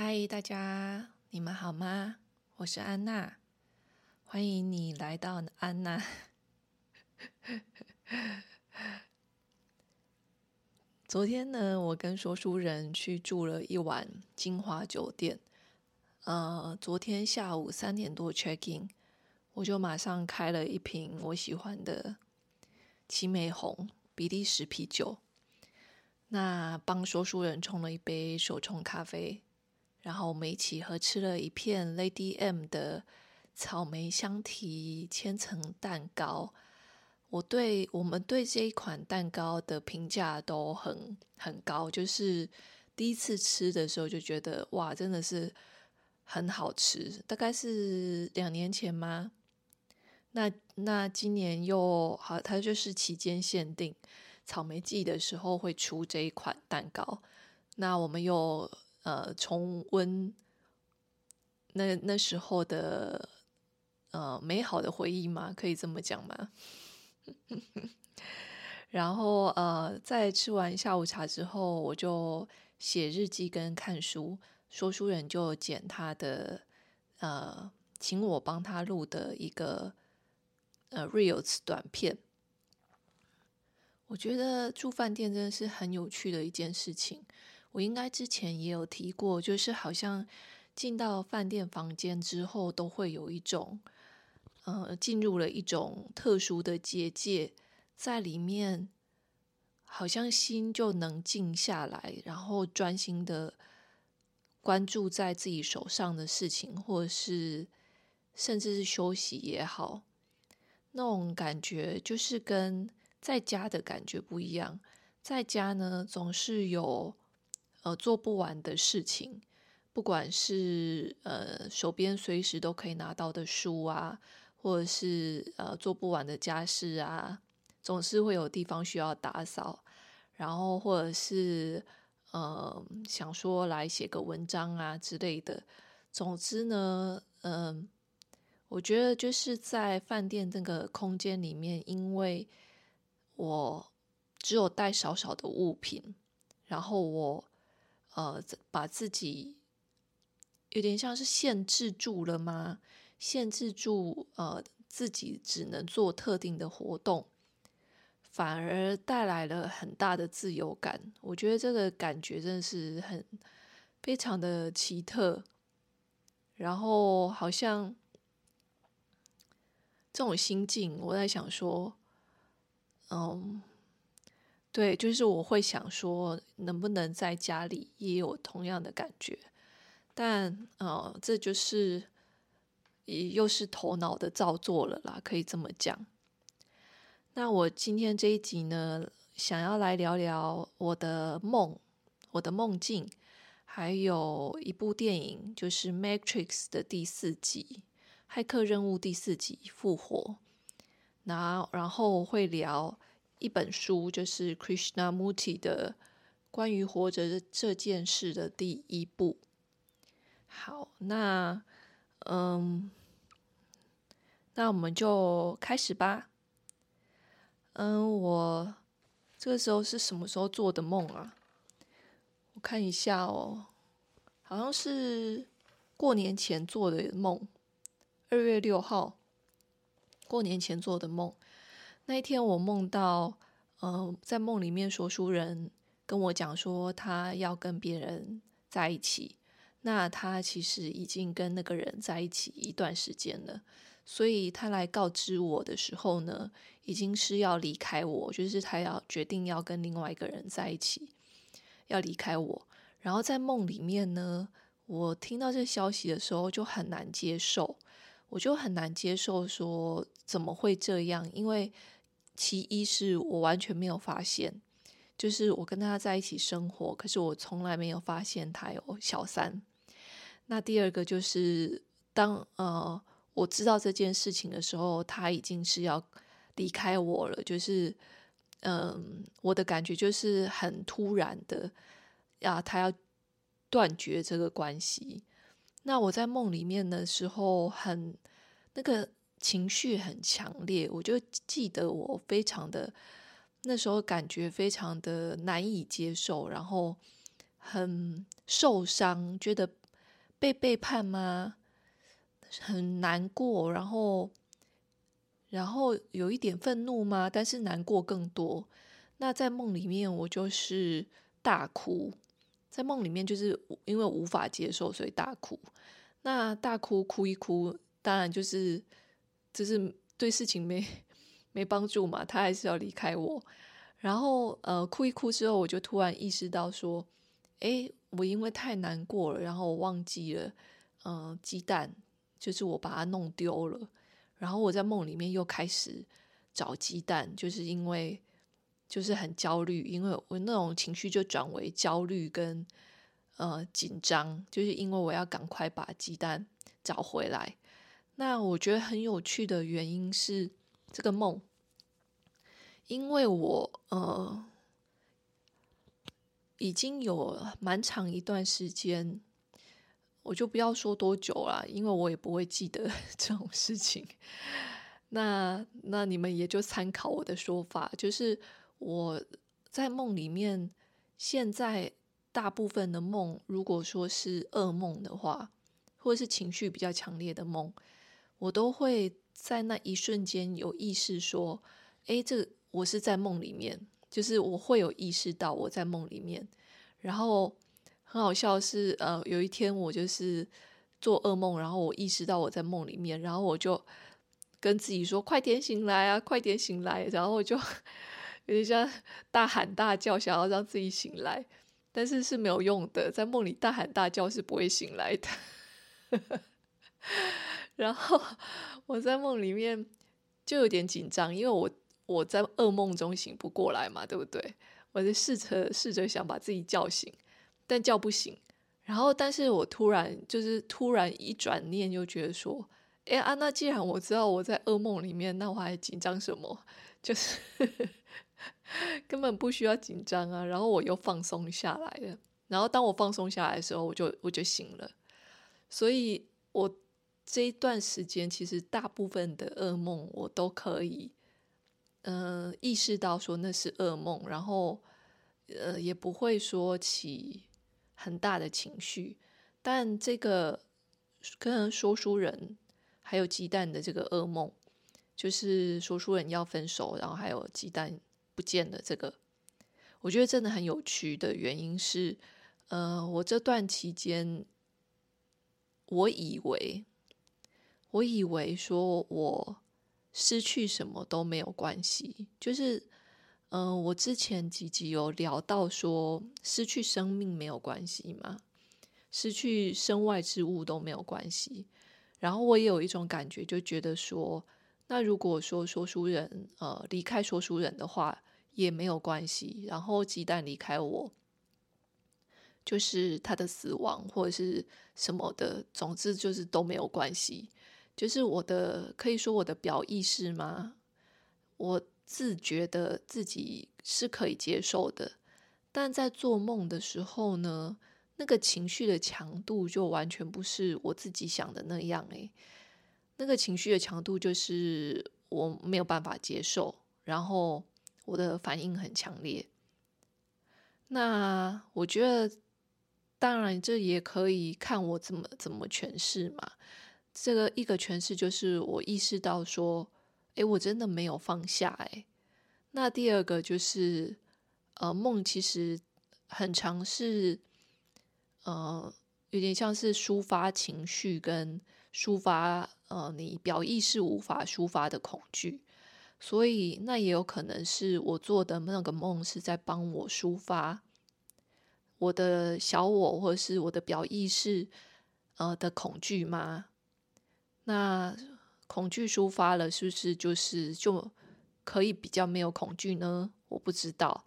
嗨，大家，你们好吗？我是安娜，欢迎你来到安娜。昨天呢，我跟说书人去住了一晚金华酒店。呃，昨天下午三点多 check in，我就马上开了一瓶我喜欢的奇美红比利时啤酒。那帮说书人冲了一杯手冲咖啡，然后我们一起合吃了一片 Lady M 的草莓香缇千层蛋糕。我对我们对这一款蛋糕的评价都很很高，就是第一次吃的时候就觉得哇，真的是很好吃。大概是两年前吗？那那今年又好，它就是期间限定草莓季的时候会出这一款蛋糕。那我们又呃重温那那时候的呃美好的回忆吗？可以这么讲吗？然后呃，在吃完下午茶之后，我就写日记跟看书。说书人就剪他的呃，请我帮他录的一个呃 reels 短片。我觉得住饭店真的是很有趣的一件事情。我应该之前也有提过，就是好像进到饭店房间之后，都会有一种。呃，进入了一种特殊的结界，在里面好像心就能静下来，然后专心的关注在自己手上的事情，或是甚至是休息也好，那种感觉就是跟在家的感觉不一样。在家呢，总是有呃做不完的事情，不管是呃手边随时都可以拿到的书啊。或者是呃做不完的家事啊，总是会有地方需要打扫，然后或者是呃想说来写个文章啊之类的。总之呢，嗯、我觉得就是在饭店这个空间里面，因为我只有带少少的物品，然后我呃把自己有点像是限制住了吗？限制住呃自己只能做特定的活动，反而带来了很大的自由感。我觉得这个感觉真的是很非常的奇特。然后好像这种心境，我在想说，嗯，对，就是我会想说，能不能在家里也有同样的感觉？但呃，这就是。又是头脑的造作了啦，可以这么讲。那我今天这一集呢，想要来聊聊我的梦、我的梦境，还有一部电影，就是《Matrix》的第四集《骇客任务》第四集《复活》。那然后会聊一本书，就是 Krishnamurti 的关于活着这件事的第一部。好，那嗯。那我们就开始吧。嗯，我这个时候是什么时候做的梦啊？我看一下哦，好像是过年前做的梦，二月六号，过年前做的梦。那一天我梦到，嗯，在梦里面说书人跟我讲说，他要跟别人在一起。那他其实已经跟那个人在一起一段时间了。所以他来告知我的时候呢，已经是要离开我，就是他要决定要跟另外一个人在一起，要离开我。然后在梦里面呢，我听到这消息的时候就很难接受，我就很难接受说怎么会这样？因为其一是我完全没有发现，就是我跟他在一起生活，可是我从来没有发现他有小三。那第二个就是当呃。我知道这件事情的时候，他已经是要离开我了。就是，嗯，我的感觉就是很突然的，呀，他要断绝这个关系。那我在梦里面的时候很，很那个情绪很强烈，我就记得我非常的那时候感觉非常的难以接受，然后很受伤，觉得被背叛吗？很难过，然后，然后有一点愤怒吗？但是难过更多。那在梦里面，我就是大哭。在梦里面，就是因为无法接受，所以大哭。那大哭哭一哭，当然就是就是对事情没没帮助嘛。他还是要离开我。然后呃，哭一哭之后，我就突然意识到说，诶，我因为太难过了，然后我忘记了，嗯、呃，鸡蛋就是我把它弄丢了。然后我在梦里面又开始找鸡蛋，就是因为。就是很焦虑，因为我那种情绪就转为焦虑跟呃紧张，就是因为我要赶快把鸡蛋找回来。那我觉得很有趣的原因是这个梦，因为我呃已经有蛮长一段时间，我就不要说多久了，因为我也不会记得 这种事情。那那你们也就参考我的说法，就是。我在梦里面，现在大部分的梦，如果说是噩梦的话，或者是情绪比较强烈的梦，我都会在那一瞬间有意识说：“诶，这我是在梦里面。”就是我会有意识到我在梦里面。然后很好笑是，呃，有一天我就是做噩梦，然后我意识到我在梦里面，然后我就跟自己说：“快点醒来啊，快点醒来！”然后我就。有点像大喊大叫，想要让自己醒来，但是是没有用的。在梦里大喊大叫是不会醒来的。然后我在梦里面就有点紧张，因为我我在噩梦中醒不过来嘛，对不对？我就试着试着想把自己叫醒，但叫不醒。然后，但是我突然就是突然一转念，又觉得说：“哎啊，那既然我知道我在噩梦里面，那我还紧张什么？就是。”根本不需要紧张啊，然后我又放松下来了。然后当我放松下来的时候，我就我就醒了。所以，我这一段时间其实大部分的噩梦，我都可以，嗯、呃，意识到说那是噩梦，然后呃，也不会说起很大的情绪。但这个跟说书人还有鸡蛋的这个噩梦，就是说书人要分手，然后还有鸡蛋。不见了，这个我觉得真的很有趣的原因是，呃，我这段期间，我以为，我以为说我失去什么都没有关系，就是，嗯、我之前几集有聊到说，失去生命没有关系嘛，失去身外之物都没有关系，然后我也有一种感觉，就觉得说，那如果说说书人，呃，离开说书人的话。也没有关系。然后鸡蛋离开我，就是他的死亡或者是什么的，总之就是都没有关系。就是我的，可以说我的表意识吗？我自觉得自己是可以接受的，但在做梦的时候呢，那个情绪的强度就完全不是我自己想的那样。诶，那个情绪的强度就是我没有办法接受，然后。我的反应很强烈，那我觉得，当然这也可以看我怎么怎么诠释嘛。这个一个诠释就是我意识到说，诶，我真的没有放下诶。那第二个就是，呃，梦其实很常是，呃，有点像是抒发情绪跟抒发，呃，你表意识无法抒发的恐惧。所以，那也有可能是我做的那个梦是在帮我抒发我的小我，或是我的表意识，呃的恐惧吗？那恐惧抒发了，是不是就是就可以比较没有恐惧呢？我不知道。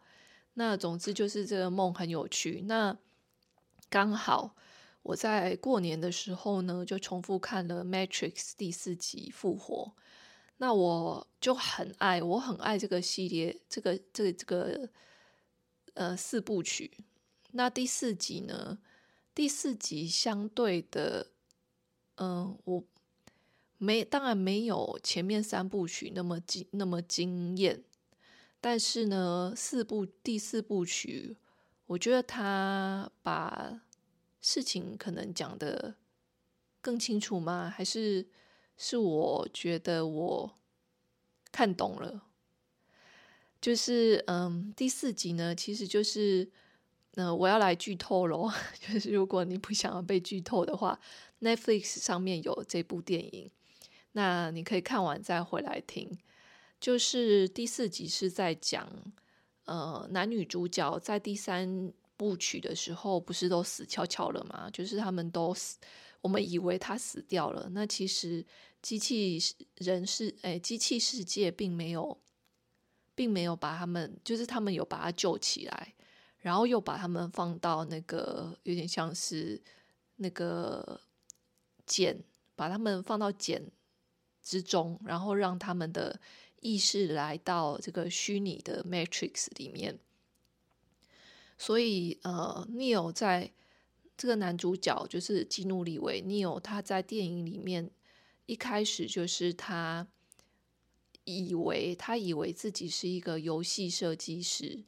那总之就是这个梦很有趣。那刚好我在过年的时候呢，就重复看了《Matrix》第四集《复活》。那我就很爱，我很爱这个系列，这个这个这个呃四部曲。那第四集呢？第四集相对的，嗯、我没当然没有前面三部曲那么惊那么惊艳，但是呢，四部第四部曲，我觉得他把事情可能讲的更清楚吗？还是是我觉得我看懂了？就是嗯，第四集呢，其实就是呃，我要来剧透咯。就是如果你不想要被剧透的话，Netflix 上面有这部电影，那你可以看完再回来听。就是第四集是在讲呃，男女主角在第三部曲的时候不是都死翘翘了吗？就是他们都死，我们以为他死掉了，那其实机器人是哎，机器世界并没有。并没有把他们，就是他们有把他救起来，然后又把他们放到那个有点像是那个茧，把他们放到茧之中，然后让他们的意识来到这个虚拟的 Matrix 里面。所以，呃，Neo 在这个男主角就是基努里维 Neo，他在电影里面一开始就是他。以为他以为自己是一个游戏设计师，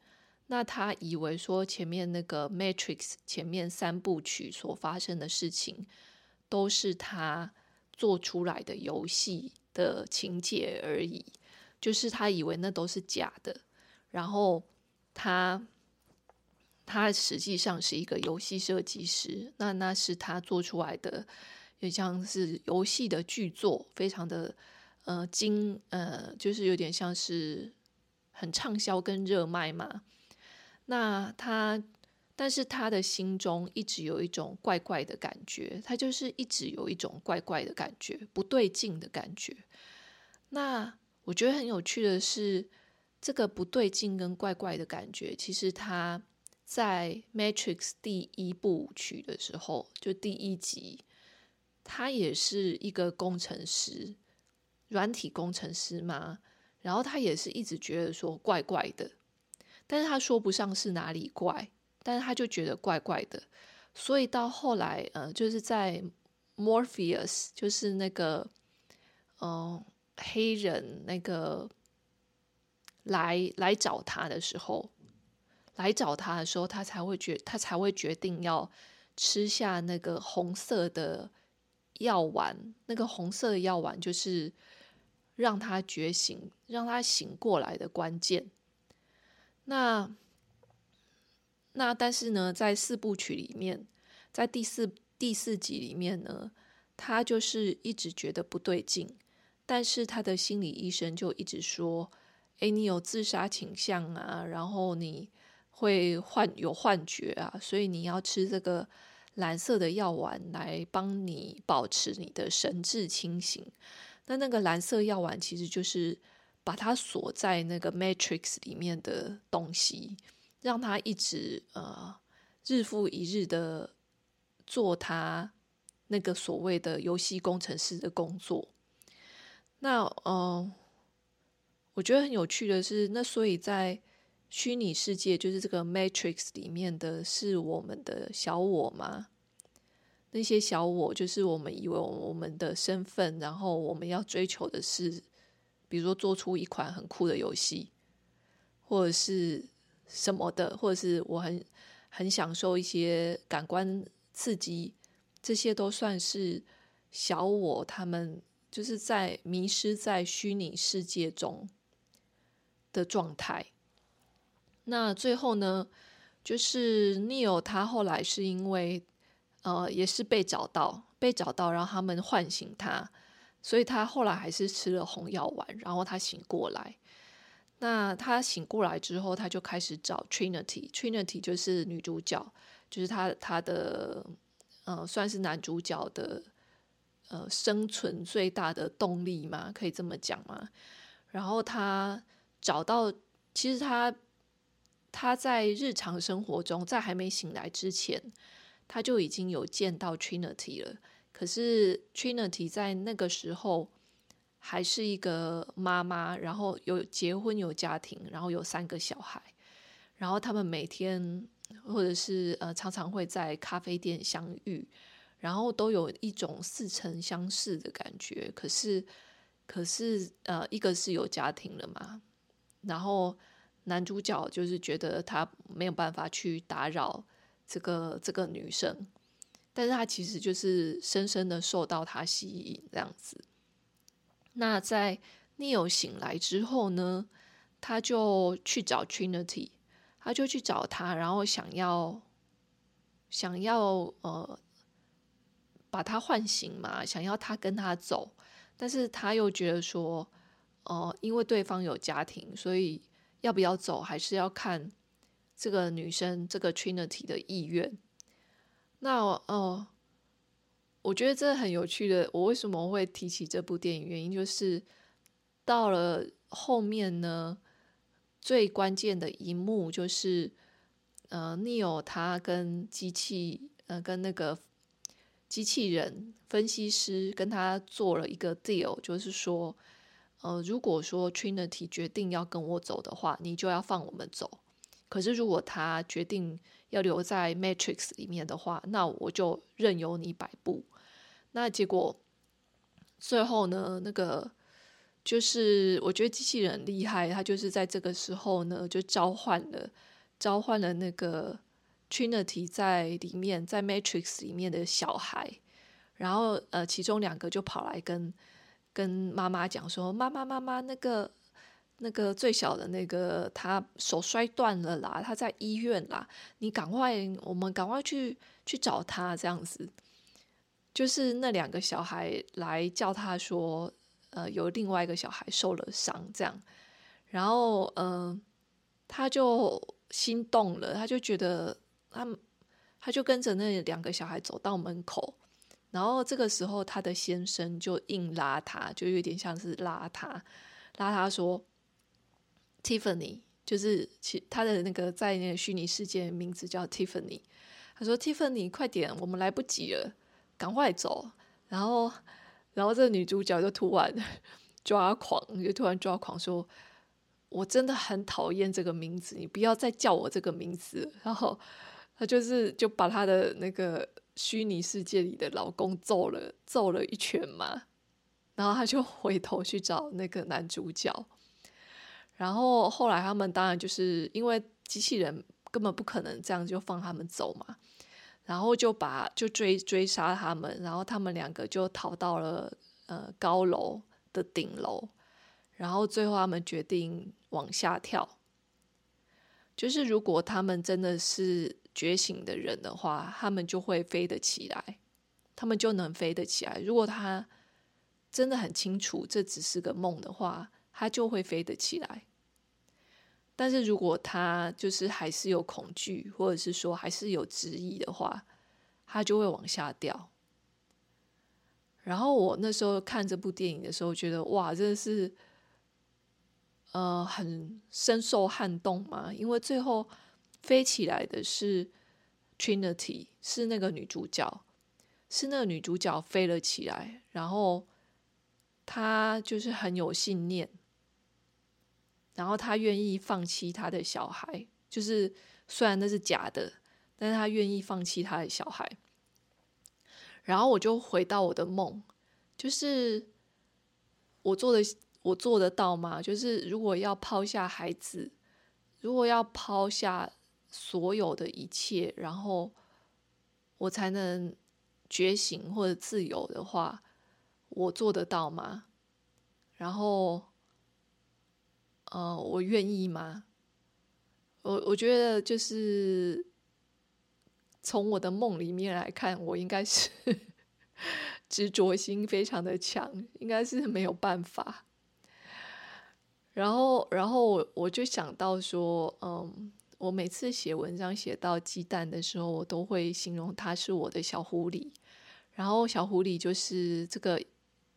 那他以为说前面那个 Matrix 前面三部曲所发生的事情，都是他做出来的游戏的情节而已，就是他以为那都是假的，然后他他实际上是一个游戏设计师，那那是他做出来的，也像是游戏的巨作，非常的。呃，经呃，就是有点像是很畅销跟热卖嘛。那他，但是他的心中一直有一种怪怪的感觉，他就是一直有一种怪怪的感觉，不对劲的感觉。那我觉得很有趣的是，这个不对劲跟怪怪的感觉，其实他在《Matrix》第一部曲的时候，就第一集，他也是一个工程师。软体工程师嘛，然后他也是一直觉得说怪怪的，但是他说不上是哪里怪，但是他就觉得怪怪的，所以到后来，呃，就是在 Morpheus，就是那个，嗯、黑人那个来来找他的时候，来找他的时候，他才会决，他才会决定要吃下那个红色的药丸，那个红色的药丸就是。让他觉醒，让他醒过来的关键。那那但是呢，在四部曲里面，在第四第四集里面呢，他就是一直觉得不对劲，但是他的心理医生就一直说：“诶，你有自杀倾向啊，然后你会幻有幻觉啊，所以你要吃这个蓝色的药丸来帮你保持你的神志清醒。”那那个蓝色药丸其实就是把它锁在那个 Matrix 里面的东西，让他一直呃日复一日的做他那个所谓的游戏工程师的工作。那嗯、呃，我觉得很有趣的是，那所以在虚拟世界，就是这个 Matrix 里面的是我们的小我吗？那些小我，就是我们以为我们的身份，然后我们要追求的是，比如说做出一款很酷的游戏，或者是什么的，或者是我很很享受一些感官刺激，这些都算是小我他们就是在迷失在虚拟世界中的状态。那最后呢，就是 Neo 他后来是因为。呃，也是被找到，被找到，然后他们唤醒他，所以他后来还是吃了红药丸，然后他醒过来。那他醒过来之后，他就开始找 Trinity，Trinity 就是女主角，就是他他的呃，算是男主角的呃生存最大的动力嘛，可以这么讲吗？然后他找到，其实他他在日常生活中，在还没醒来之前。他就已经有见到 Trinity 了，可是 Trinity 在那个时候还是一个妈妈，然后有结婚有家庭，然后有三个小孩，然后他们每天或者是呃常常会在咖啡店相遇，然后都有一种似曾相识的感觉。可是可是呃一个是有家庭了嘛，然后男主角就是觉得他没有办法去打扰。这个这个女生，但是他其实就是深深的受到他吸引这样子。那在 Neo 醒来之后呢，他就去找 Trinity，他就去找他，然后想要想要呃把他唤醒嘛，想要他跟他走，但是他又觉得说，呃，因为对方有家庭，所以要不要走还是要看这个女生这个 Trinity 的意愿。那哦、呃，我觉得这很有趣的。我为什么会提起这部电影？原因就是到了后面呢，最关键的一幕就是，呃，Neo 他跟机器，呃，跟那个机器人分析师跟他做了一个 deal，就是说，呃，如果说 Trinity 决定要跟我走的话，你就要放我们走。可是如果他决定，要留在 Matrix 里面的话，那我就任由你摆布。那结果最后呢？那个就是我觉得机器人厉害，他就是在这个时候呢，就召唤了召唤了那个 Trinity 在里面，在 Matrix 里面的小孩。然后呃，其中两个就跑来跟跟妈妈讲说：“妈妈妈妈，那个。”那个最小的那个，他手摔断了啦，他在医院啦。你赶快，我们赶快去去找他，这样子。就是那两个小孩来叫他说，呃，有另外一个小孩受了伤，这样。然后，嗯、他就心动了，他就觉得他，他就跟着那两个小孩走到门口。然后这个时候，他的先生就硬拉他，就有点像是拉他，拉他说。Tiffany 就是其他的那个在那个虚拟世界名字叫 Tiffany。他说：“Tiffany，快点，我们来不及了，赶快走。”然后，然后这女主角就突然 抓狂，就突然抓狂说：“我真的很讨厌这个名字，你不要再叫我这个名字。”然后 她就是就把她的那个虚拟世界里的老公揍了揍了一拳嘛。然后她就回头去找那个男主角。然后后来他们当然就是因为机器人根本不可能这样就放他们走嘛，然后就把就追追杀他们，然后他们两个就逃到了呃高楼的顶楼，然后最后他们决定往下跳。就是如果他们真的是觉醒的人的话，他们就会飞得起来，他们就能飞得起来。如果他真的很清楚这只是个梦的话。他就会飞得起来，但是如果他就是还是有恐惧，或者是说还是有质疑的话，他就会往下掉。然后我那时候看这部电影的时候，觉得哇，真的是，呃，很深受撼动嘛，因为最后飞起来的是 Trinity，是那个女主角，是那个女主角飞了起来，然后她就是很有信念。然后他愿意放弃他的小孩，就是虽然那是假的，但是他愿意放弃他的小孩。然后我就回到我的梦，就是我做的，我做得到吗？就是如果要抛下孩子，如果要抛下所有的一切，然后我才能觉醒或者自由的话，我做得到吗？然后。呃，我愿意吗？我我觉得就是从我的梦里面来看，我应该是 执着心非常的强，应该是没有办法。然后，然后我我就想到说，嗯，我每次写文章写到鸡蛋的时候，我都会形容它是我的小狐狸。然后，小狐狸就是这个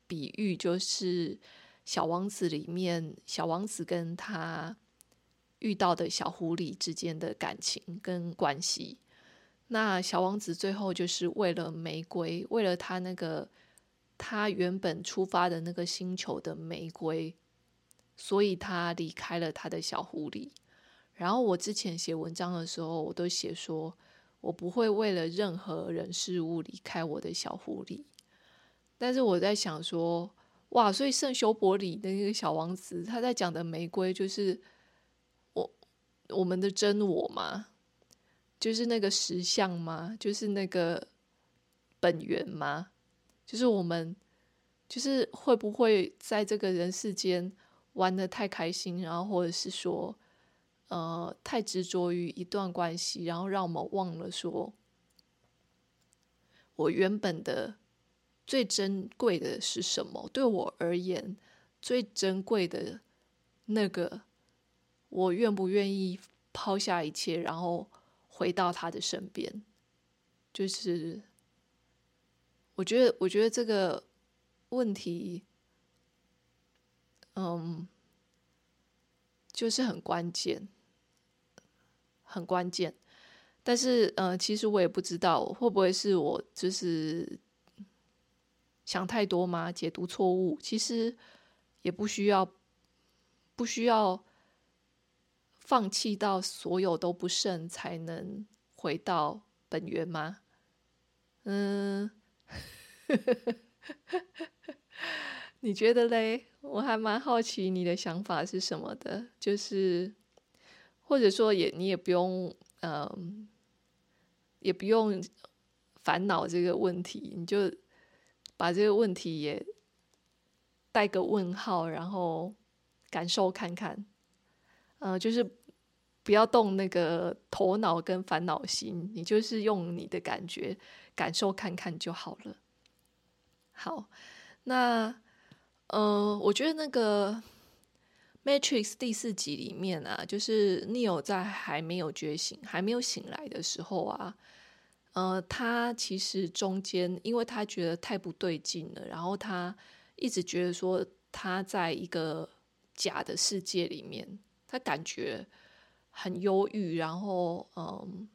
比喻，就是。小王子里面，小王子跟他遇到的小狐狸之间的感情跟关系。那小王子最后就是为了玫瑰，为了他那个他原本出发的那个星球的玫瑰，所以他离开了他的小狐狸。然后我之前写文章的时候，我都写说，我不会为了任何人事物离开我的小狐狸。但是我在想说。哇！所以圣修伯里的那个小王子，他在讲的玫瑰就是我我们的真我吗？就是那个实相吗？就是那个本源吗？就是我们，就是会不会在这个人世间玩的太开心，然后或者是说，呃，太执着于一段关系，然后让我们忘了说，我原本的最珍贵的是什么？对我而言，最珍贵的那个，我愿不愿意抛下一切，然后回到他的身边？就是。我觉得，我觉得这个问题，嗯，就是很关键，很关键。但是，呃，其实我也不知道会不会是我就是想太多吗？解读错误。其实也不需要，不需要放弃到所有都不剩才能回到本源吗？嗯。你觉得嘞？我还蛮好奇你的想法是什么的，就是或者说也你也不用嗯，也不用烦恼这个问题，你就把这个问题也带个问号，然后感受看看，嗯，就是不要动那个头脑跟烦恼心，你就是用你的感觉感受看看就好了。好，那呃，我觉得那个《Matrix》第四集里面啊，就是 Neo 在还没有觉醒、还没有醒来的时候啊，呃，他其实中间，因为他觉得太不对劲了，然后他一直觉得说他在一个假的世界里面，他感觉很忧郁，然后嗯，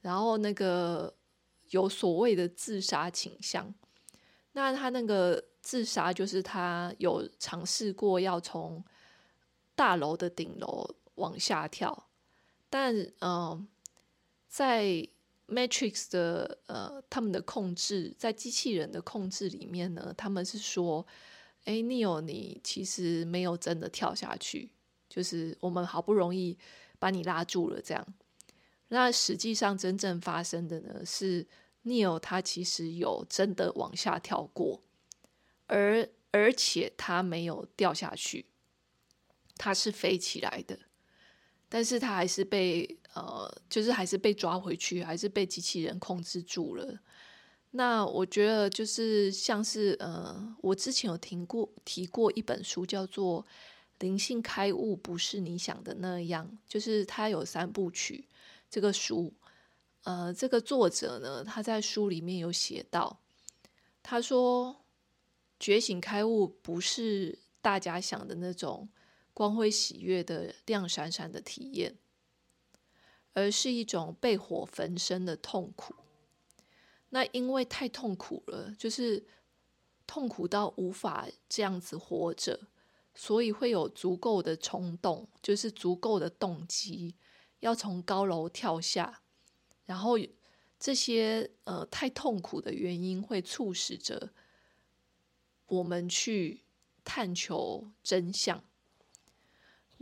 然后那个有所谓的自杀倾向。那他那个自杀，就是他有尝试过要从大楼的顶楼往下跳，但嗯、在 Matrix 的呃他们的控制，在机器人的控制里面呢，他们是说，哎，Neo，你其实没有真的跳下去，就是我们好不容易把你拉住了这样。那实际上真正发生的呢是。Neo 他其实有真的往下跳过，而而且他没有掉下去，他是飞起来的，但是他还是被呃，就是还是被抓回去，还是被机器人控制住了。那我觉得就是像是呃，我之前有听过提过一本书，叫做《灵性开悟不是你想的那样》，就是它有三部曲这个书。呃，这个作者呢，他在书里面有写到，他说，觉醒开悟不是大家想的那种光辉喜悦的亮闪闪的体验，而是一种被火焚身的痛苦。那因为太痛苦了，就是痛苦到无法这样子活着，所以会有足够的冲动，就是足够的动机，要从高楼跳下。然后这些呃太痛苦的原因会促使着我们去探求真相。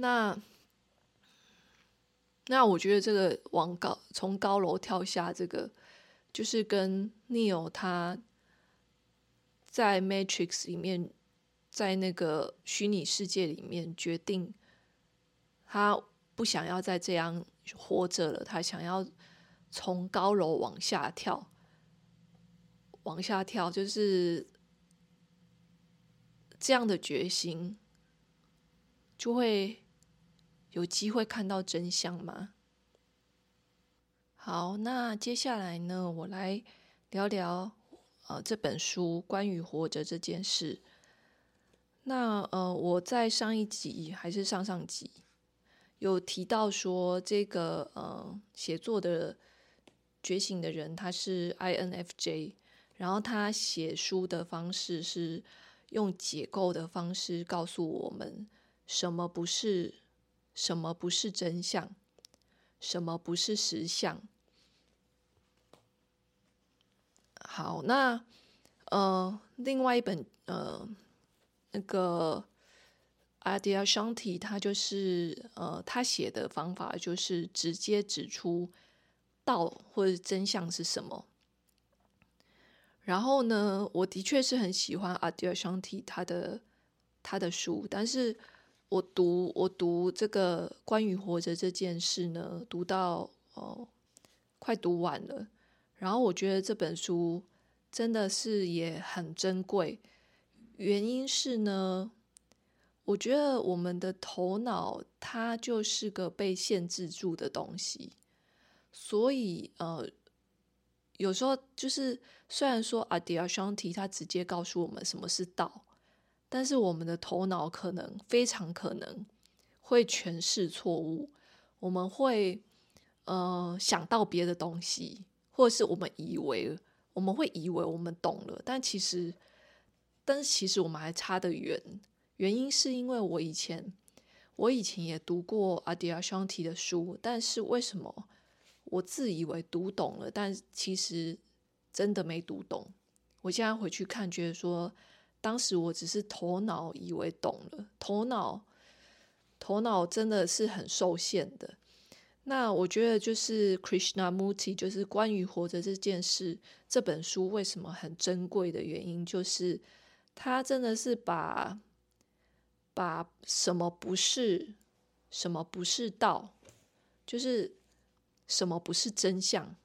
那那我觉得这个往高从高楼跳下，这个就是跟 Neo 他在 Matrix 里面，在那个虚拟世界里面决定他不想要再这样活着了，他想要。从高楼往下跳，往下跳，就是这样的决心，就会有机会看到真相吗？好，那接下来呢，我来聊聊呃这本书关于活着这件事。那呃，我在上一集还是上上集有提到说，这个呃写作的。觉醒的人，他是 INFJ，然后他写书的方式是用解构的方式告诉我们什么不是，什么不是真相，什么不是实相。好，那呃，另外一本呃，那个 Adyashanti，他就是呃，他写的方法就是直接指出。道或者真相是什么？然后呢，我的确是很喜欢 Adyar Shanti 他的他的书，但是我读我读这个关于活着这件事呢，读到哦快读完了，然后我觉得这本书真的是也很珍贵，原因是呢，我觉得我们的头脑它就是个被限制住的东西，所以呃。有时候就是，虽然说阿迪亚双提他直接告诉我们什么是道，但是我们的头脑可能非常可能会诠释错误，我们会呃想到别的东西，或者是我们以为我们会以为我们懂了，但其实，但是其实我们还差得远。原因是因为我以前我以前也读过阿迪亚双提的书，但是为什么？我自以为读懂了，但其实真的没读懂。我现在回去看，觉得说当时我只是头脑以为懂了，头脑头脑真的是很受限的。那我觉得就是 Krishnamurti，就是关于活着这件事这本书为什么很珍贵的原因，就是他真的是把把什么不是什么不是道，就是。什么不是真相？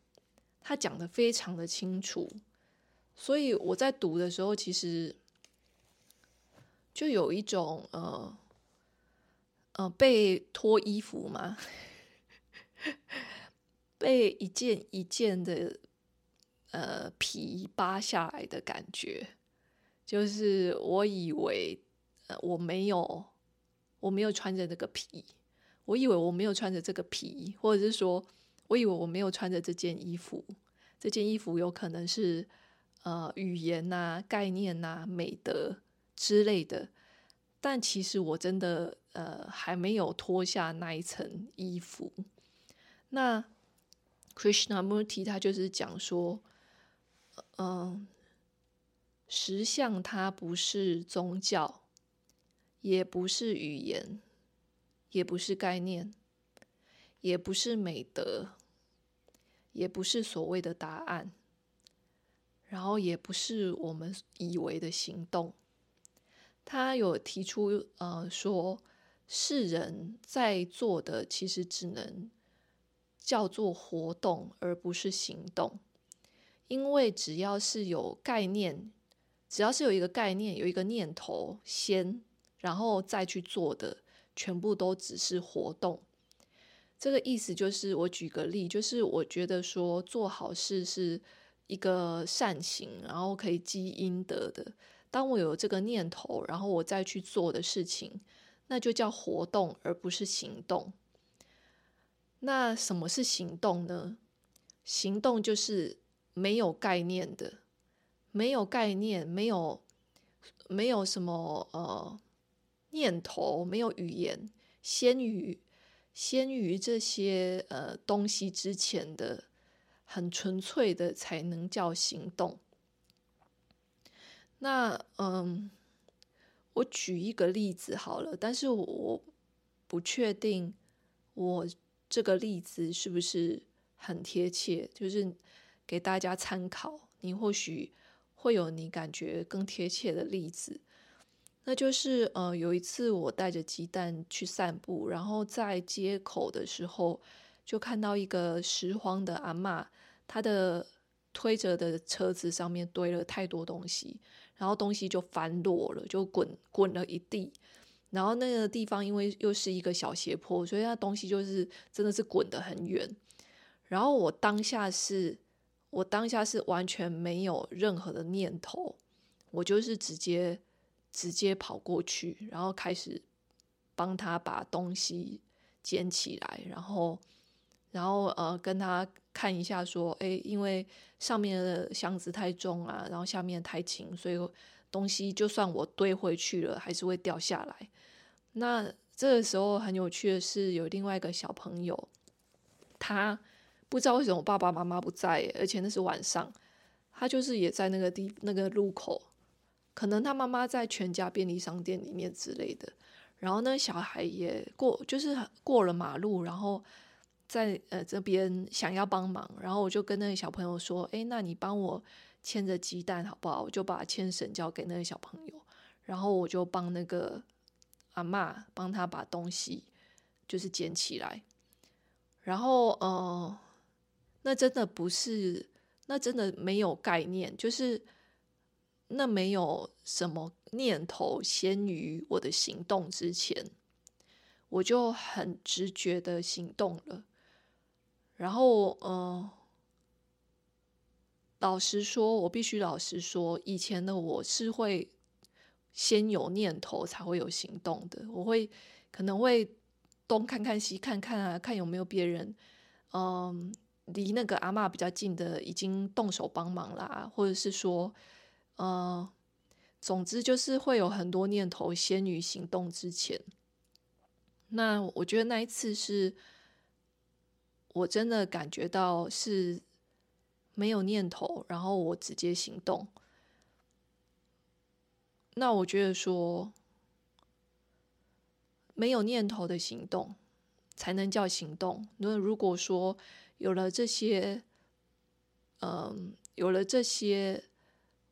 他讲得非常的清楚，所以我在读的时候，其实就有一种呃呃被脱衣服嘛，被一件一件的呃皮扒下来的感觉。就是我以为呃我没有我没有穿着这个皮，我以为我没有穿着这个皮，或者是说。我以为我没有穿着这件衣服，这件衣服有可能是呃语言呐、概念呐、美德之类的，但其实我真的呃还没有脱下那一层衣服。那 Krishnamurti 他就是讲说，嗯、呃，实相它不是宗教，也不是语言，也不是概念。也不是美德，也不是所谓的答案，然后也不是我们以为的行动。他有提出，呃，说世人在做的其实只能叫做活动，而不是行动。因为只要是有概念，只要是有一个概念，有一个念头先，然后再去做的，全部都只是活动。这个意思就是，我举个例，就是我觉得说做好事是一个善行，然后可以积阴德的。当我有这个念头，然后我再去做的事情，那就叫活动，而不是行动。那什么是行动呢？行动就是没有概念的，没有概念，没有没有什么呃念头，没有语言，先于。先于这些呃东西之前的很纯粹的才能叫行动。那嗯，我举一个例子好了，但是我不确定我这个例子是不是很贴切，就是给大家参考，你或许会有你感觉更贴切的例子。那就是呃，有一次我带着鸡蛋去散步，然后在街口的时候，就看到一个拾荒的阿嬷，她的推着的车子上面堆了太多东西，然后东西就翻落了，就滚滚了一地。然后那个地方因为又是一个小斜坡，所以那东西就是真的是滚得很远。然后我当下是，我当下是完全没有任何的念头，我就是直接。直接跑过去，然后开始帮他把东西捡起来，然后，然后呃，跟他看一下，说，哎，因为上面的箱子太重啊，然后下面太轻，所以东西就算我堆回去了，还是会掉下来。那这个时候很有趣的是，有另外一个小朋友，他不知道为什么爸爸妈妈不在，而且那是晚上，他就是也在那个地那个路口。可能他妈妈在全家便利商店里面之类的，然后呢，小孩也过，就是过了马路，然后在呃这边想要帮忙，然后我就跟那个小朋友说：“哎，那你帮我牵着鸡蛋好不好？我就把牵绳交给那个小朋友，然后我就帮那个阿嬷帮他把东西就是捡起来，然后呃，那真的不是，那真的没有概念，就是那没有什么念头先于我的行动之前，我就很直觉的行动了，然后呃。老实说，我必须老实说，以前的我是会先有念头才会有行动的。我会可能会东看看西看看啊，看有没有别人，嗯，离那个阿嬷比较近的已经动手帮忙啦，或者是说，嗯，总之就是会有很多念头先于行动之前。那我觉得那一次是我真的感觉到是。没有念头，然后我直接行动。那我觉得说，没有念头的行动才能叫行动。那如果说有了这些，嗯，有了这些，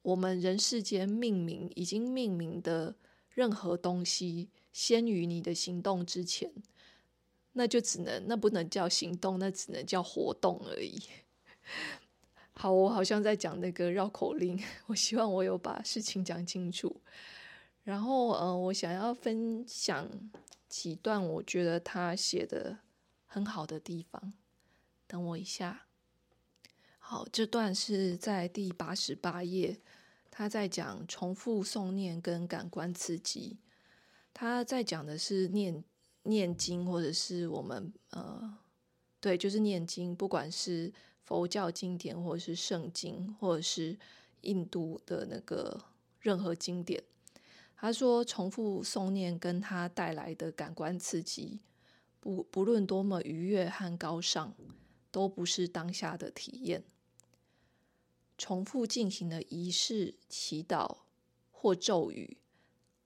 我们人世间命名已经命名的任何东西，先于你的行动之前，那就只能，那不能叫行动，那只能叫活动而已。好，我好像在讲那个绕口令。我希望我有把事情讲清楚。然后，呃，我想要分享几段我觉得他写的很好的地方。等我一下。好，这段是在第八十八页，他在讲重复诵念跟感官刺激。他在讲的是念念经，或者是我们呃，对，就是念经，不管是。佛教经典，或者是圣经，或者是印度的那个任何经典，他说重复诵念跟他带来的感官刺激，不不论多么愉悦和高尚，都不是当下的体验。重复进行的仪式、祈祷或咒语，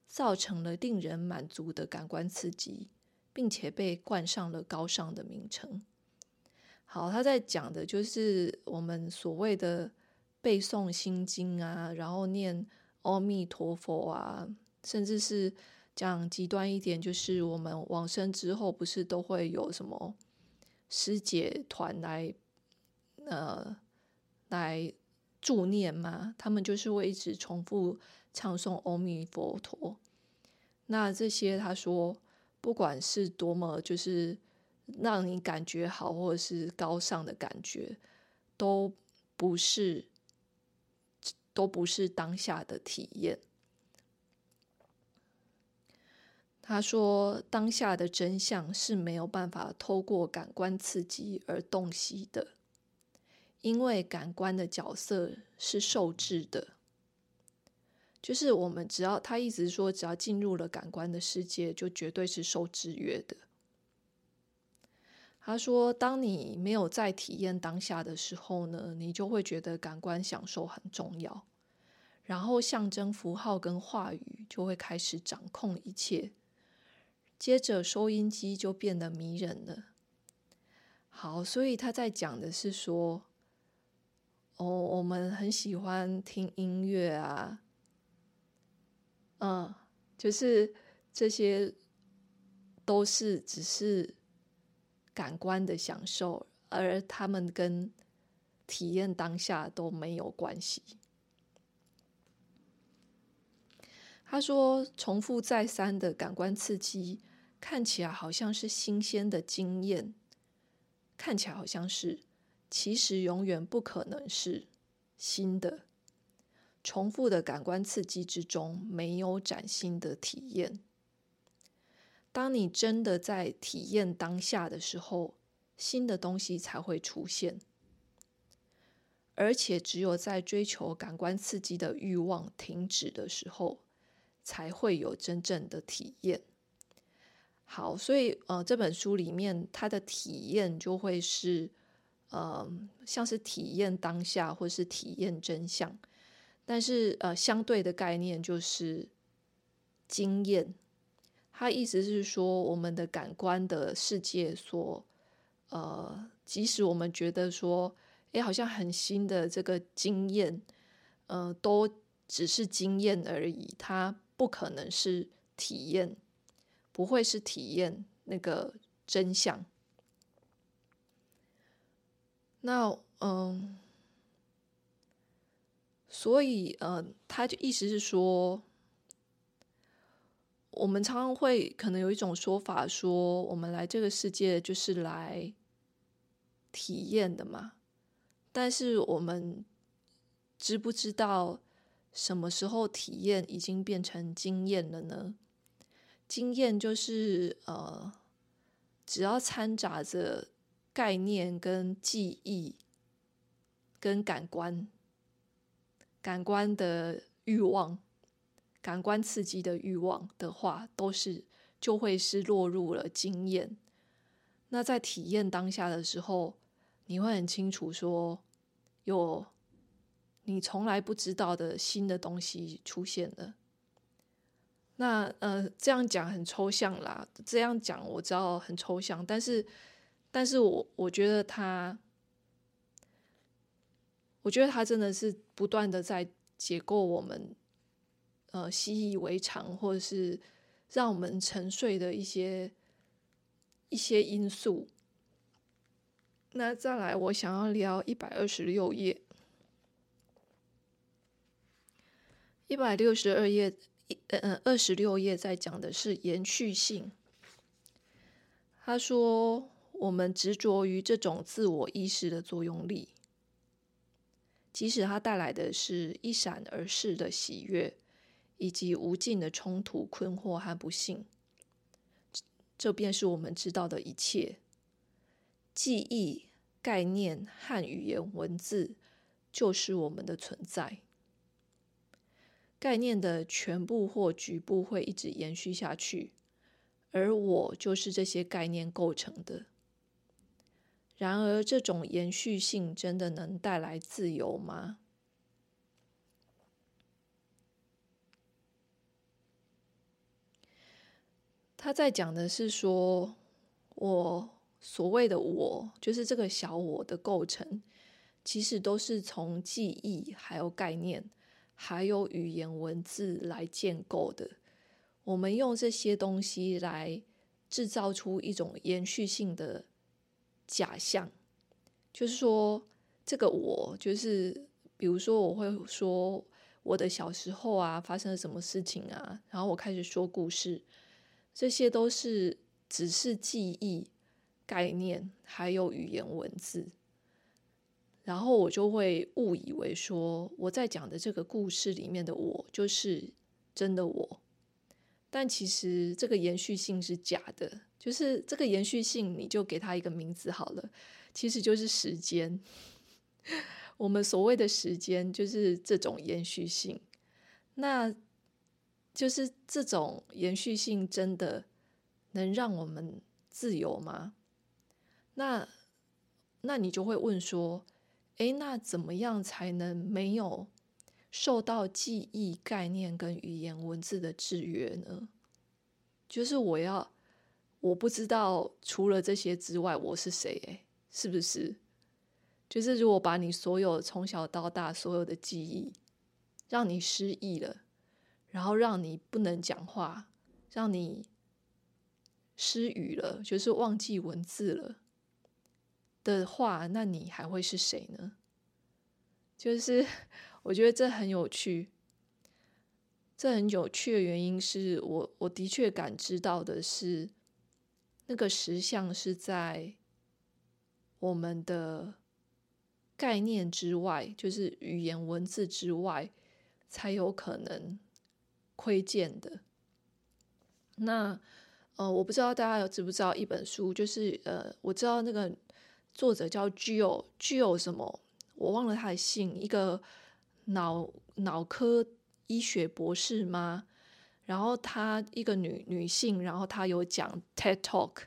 造成了令人满足的感官刺激，并且被冠上了高尚的名称。好，他在讲的就是我们所谓的背诵心经啊，然后念阿弥陀佛啊，甚至是讲极端一点，就是我们往生之后，不是都会有什么师姐团来呃来助念吗？他们就是会一直重复唱诵阿弥陀佛。那这些他说，不管是多么就是。让你感觉好，或者是高尚的感觉，都不是，都不是当下的体验。他说，当下的真相是没有办法透过感官刺激而洞悉的，因为感官的角色是受制的。就是我们只要他一直说，只要进入了感官的世界，就绝对是受制约的。他说：“当你没有在体验当下的时候呢，你就会觉得感官享受很重要，然后象征符号跟话语就会开始掌控一切，接着收音机就变得迷人了。好，所以他在讲的是说，哦，我们很喜欢听音乐啊，嗯，就是这些都是只是。”感官的享受，而他们跟体验当下都没有关系。他说：“重复再三的感官刺激，看起来好像是新鲜的经验，看起来好像是，其实永远不可能是新的。重复的感官刺激之中，没有崭新的体验。”当你真的在体验当下的时候，新的东西才会出现。而且，只有在追求感官刺激的欲望停止的时候，才会有真正的体验。好，所以呃，这本书里面它的体验就会是呃，像是体验当下或是体验真相，但是呃，相对的概念就是经验。他意思是说，我们的感官的世界所，呃，即使我们觉得说，诶，好像很新的这个经验，呃，都只是经验而已，它不可能是体验，不会是体验那个真相。那嗯，所以呃，他就意思是说，我们常常会可能有一种说法说，我们来这个世界就是来体验的嘛。但是我们知不知道什么时候体验已经变成经验了呢？经验就是呃，只要掺杂着概念跟记忆跟感官、感官的欲望、感官刺激的欲望的话，都是就会是落入了经验。那在体验当下的时候，你会很清楚说。有你从来不知道的新的东西出现了。那呃，这样讲很抽象啦。这样讲我知道很抽象，但是，但是我我觉得他，我觉得他真的是不断的在解构我们呃习以为常，或者是让我们沉睡的一些一些因素。那再来，我想要聊一百二十六页，一百六十二页，嗯，二十六页在讲的是延续性。他说，我们执着于这种自我意识的作用力，即使它带来的是一闪而逝的喜悦，以及无尽的冲突、困惑和不幸，这便是我们知道的一切记忆。概念和语言文字就是我们的存在。概念的全部或局部会一直延续下去，而我就是这些概念构成的。然而，这种延续性真的能带来自由吗？他在讲的是说，我。所谓的我，就是这个小我的构成，其实都是从记忆、还有概念、还有语言文字来建构的。我们用这些东西来制造出一种延续性的假象，就是说，这个我，就是比如说，我会说我的小时候啊，发生了什么事情啊，然后我开始说故事，这些都是只是记忆。概念还有语言文字，然后我就会误以为说我在讲的这个故事里面的我就是真的我，但其实这个延续性是假的，就是这个延续性你就给它一个名字好了，其实就是时间。我们所谓的时间就是这种延续性，那就是这种延续性真的能让我们自由吗？那，那你就会问说，诶，那怎么样才能没有受到记忆、概念跟语言文字的制约呢？就是我要，我不知道除了这些之外，我是谁？诶，是不是？就是如果把你所有从小到大所有的记忆，让你失忆了，然后让你不能讲话，让你失语了，就是忘记文字了。的话，那你还会是谁呢？就是 我觉得这很有趣。这很有趣的原因是我我的确感知到的是，那个实相是在我们的概念之外，就是语言文字之外，才有可能窥见的。那呃，我不知道大家有知不知道一本书，就是呃，我知道那个。作者叫 Jill，Jill 什么？我忘了他的姓。一个脑脑科医学博士吗？然后她一个女女性，然后她有讲 TED Talk。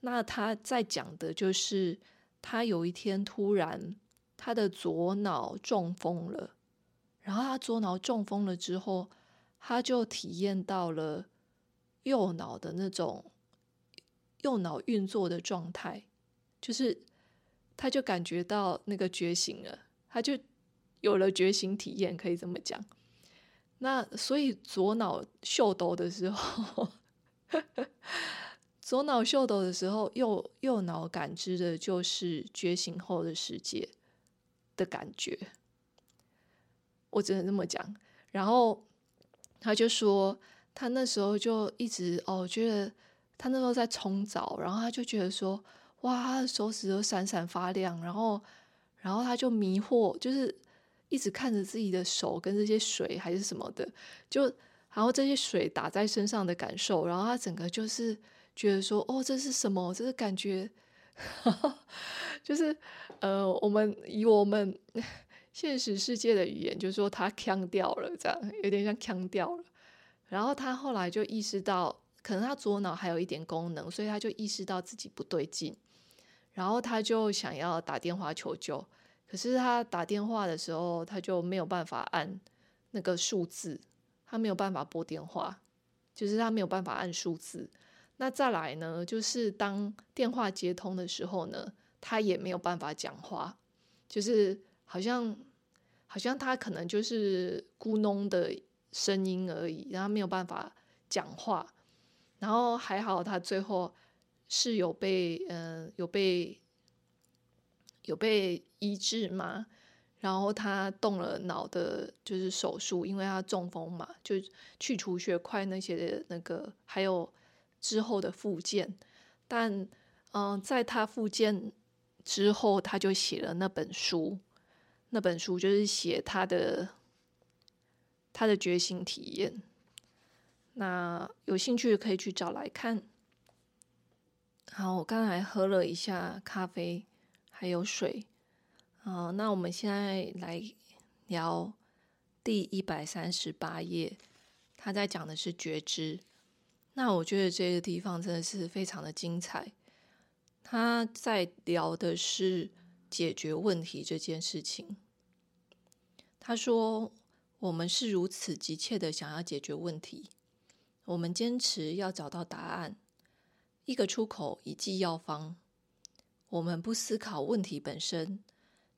那她在讲的就是，她有一天突然她的左脑中风了，然后她左脑中风了之后，她就体验到了右脑的那种右脑运作的状态，就是。他就感觉到那个觉醒了，他就有了觉醒体验，可以这么讲。那所以左脑秀逗的时候，左脑秀逗的时候，右右脑感知的就是觉醒后的世界的感觉。我只能这么讲。然后他就说，他那时候就一直哦，觉得他那时候在冲澡，然后他就觉得说，哇，他的手指都闪闪发亮，然后，然后他就迷惑，就是。一直看着自己的手跟这些水还是什么的，就然后这些水打在身上的感受，然后他整个就是觉得说，哦，这是什么？这是感觉，就是呃，我们以我们 现实世界的语言，就是说他呛掉了，这样有点像呛掉了。然后他后来就意识到，可能他左脑还有一点功能，所以他就意识到自己不对劲，然后他就想要打电话求救。可是他打电话的时候，他就没有办法按那个数字，他没有办法拨电话，就是他没有办法按数字。那再来呢，就是当电话接通的时候呢，他也没有办法讲话，就是好像好像他可能就是咕哝的声音而已，然后没有办法讲话。然后还好他最后是有被嗯、有被。有被医治吗？然后他动了脑的，就是手术，因为他中风嘛，就去除血块那些的那个，还有之后的复健。但嗯、在他复健之后，他就写了那本书，那本书就是写他的他的觉醒体验。那有兴趣可以去找来看。好，我刚才喝了一下咖啡。还有水，啊，那我们现在来聊第一百三十八页，他在讲的是觉知。那我觉得这个地方真的是非常的精彩。他在聊的是解决问题这件事情。他说：“我们是如此急切的想要解决问题，我们坚持要找到答案，一个出口，一剂药方。”我们不思考问题本身，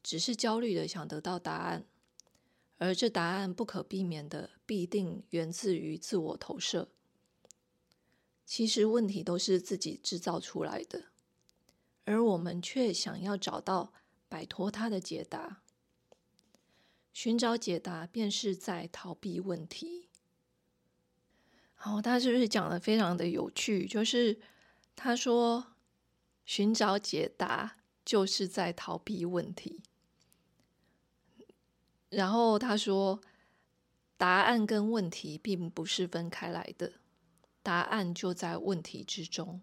只是焦虑的想得到答案，而这答案不可避免的必定源自于自我投射。其实问题都是自己制造出来的，而我们却想要找到摆脱它的解答。寻找解答便是在逃避问题。好，他是不是讲的非常的有趣？就是他说。寻找解答就是在逃避问题。然后他说，答案跟问题并不是分开来的，答案就在问题之中。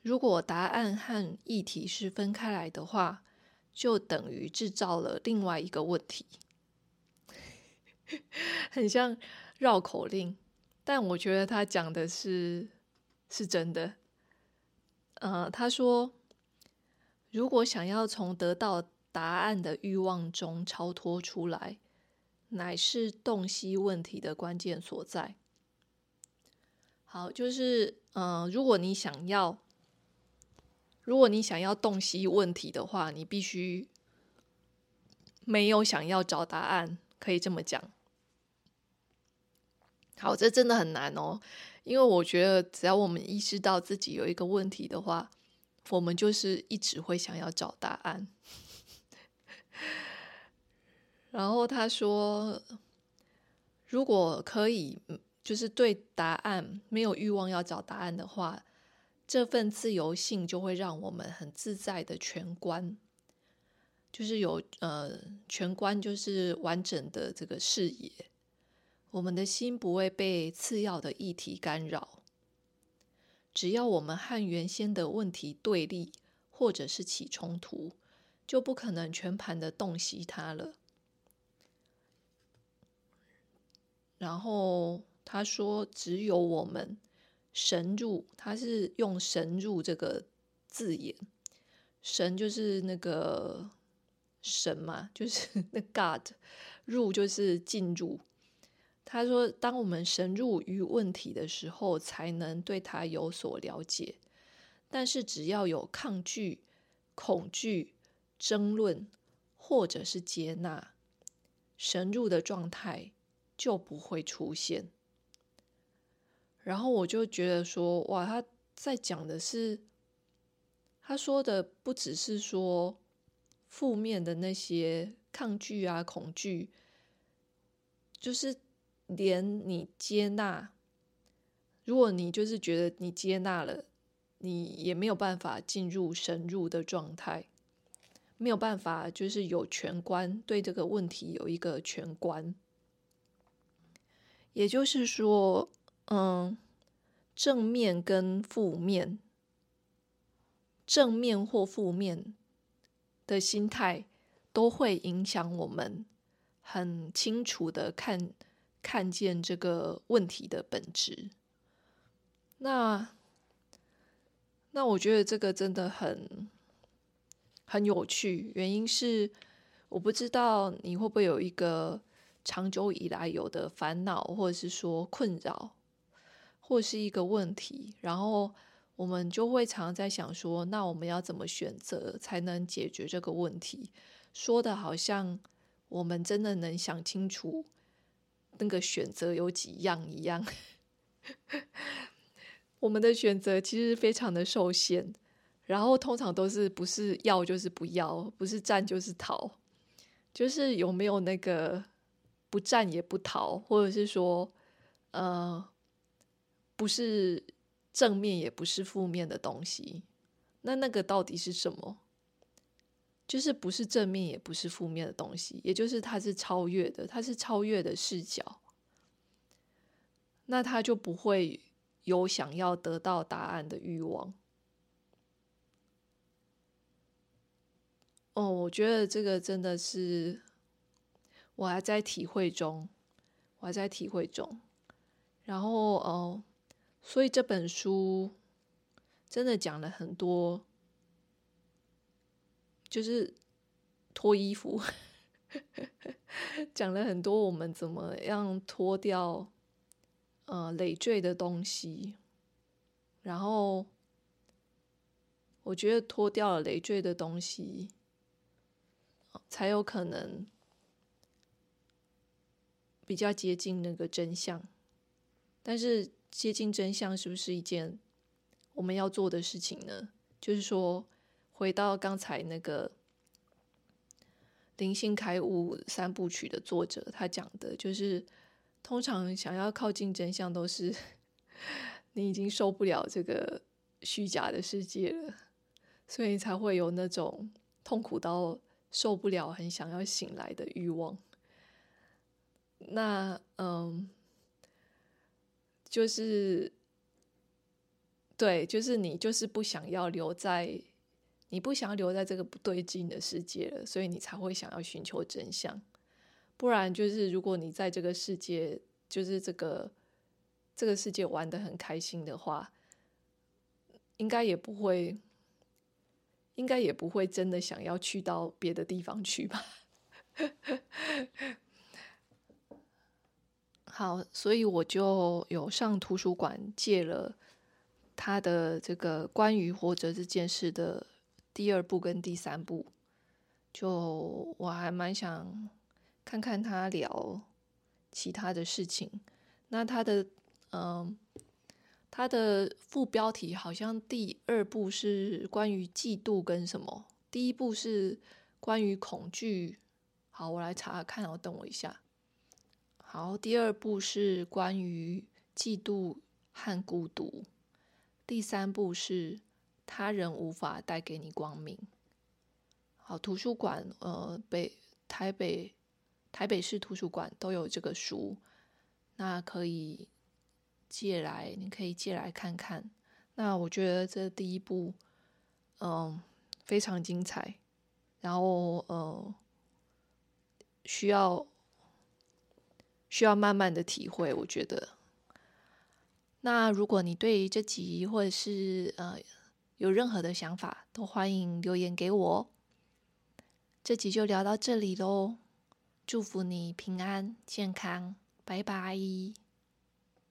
如果答案和议题是分开来的话，就等于制造了另外一个问题。很像绕口令，但我觉得他讲的是是真的。呃，他说，如果想要从得到答案的欲望中超脱出来，乃是洞悉问题的关键所在。好，就是，呃，如果你想要，如果你想要洞悉问题的话，你必须没有想要找答案，可以这么讲。好，这真的很难哦。因为我觉得，只要我们意识到自己有一个问题的话，我们就是一直会想要找答案。然后他说，如果可以，就是对答案没有欲望要找答案的话，这份自由性就会让我们很自在的全观，就是有呃全观，就是完整的这个视野。我们的心不会被次要的议题干扰。只要我们和原先的问题对立，或者是起冲突，就不可能全盘的洞悉它了。然后他说：“只有我们神入，他是用‘神入’这个字眼，神就是那个神嘛，就是 那 God，入就是进入。”他说：“当我们深入于问题的时候，才能对他有所了解。但是，只要有抗拒、恐惧、争论，或者是接纳，神入的状态就不会出现。然后我就觉得说，哇，他在讲的是，他说的不只是说负面的那些抗拒啊、恐惧，就是连你接纳，如果你就是觉得你接纳了，你也没有办法进入神入的状态。没有办法，就是有全观，对这个问题有一个全观。也就是说，嗯，正面跟负面，正面或负面的心态，都会影响我们很清楚的看看见这个问题的本质。那那我觉得这个真的很。很有趣，原因是我不知道你会不会有一个长久以来有的烦恼，或者是说困扰，或是一个问题，然后我们就会常在想说，那我们要怎么选择才能解决这个问题？说的好像我们真的能想清楚那个选择有几样一样，我们的选择其实非常的受限。然后通常都是不是要就是不要，不是战就是逃，就是有没有那个不战也不逃，或者是说，呃，不是正面也不是负面的东西，那那个到底是什么？就是不是正面也不是负面的东西，也就是它是超越的，它是超越的视角，那他就不会有想要得到答案的欲望。哦，我觉得这个真的是我还在体会中，我还在体会中。然后哦，所以这本书真的讲了很多，就是脱衣服，讲了很多我们怎么样脱掉呃累赘的东西。然后我觉得脱掉了累赘的东西。才有可能比较接近那个真相，但是接近真相是不是一件我们要做的事情呢？就是说，回到刚才那个《灵性开悟三部曲》的作者，他讲的就是，通常想要靠近真相，都是你已经受不了这个虚假的世界了，所以才会有那种痛苦到。受不了，很想要醒来的欲望。那嗯，就是对，就是你就是不想要留在，你不想要留在这个不对劲的世界了，所以你才会想要寻求真相。不然，就是如果你在这个世界，就是这个这个世界玩得很开心的话，应该也不会。应该也不会真的想要去到别的地方去吧。好，所以我就有上图书馆借了他的这个关于活着这件事的第二部跟第三部，就我还蛮想看看他聊其他的事情。那他的嗯。他的副标题好像第二部是关于嫉妒跟什么，第一部是关于恐惧。好，我来查看哦，等我一下。好，第二部是关于嫉妒和孤独，第三部是他人无法带给你光明。好，图书馆，呃，北台北台北市图书馆都有这个书，那可以。借来，你可以借来看看。那我觉得这第一部，嗯，非常精彩。然后，呃，需要需要慢慢的体会。我觉得。那如果你对这集或者是呃有任何的想法，都欢迎留言给我。这集就聊到这里喽，祝福你平安健康，拜拜。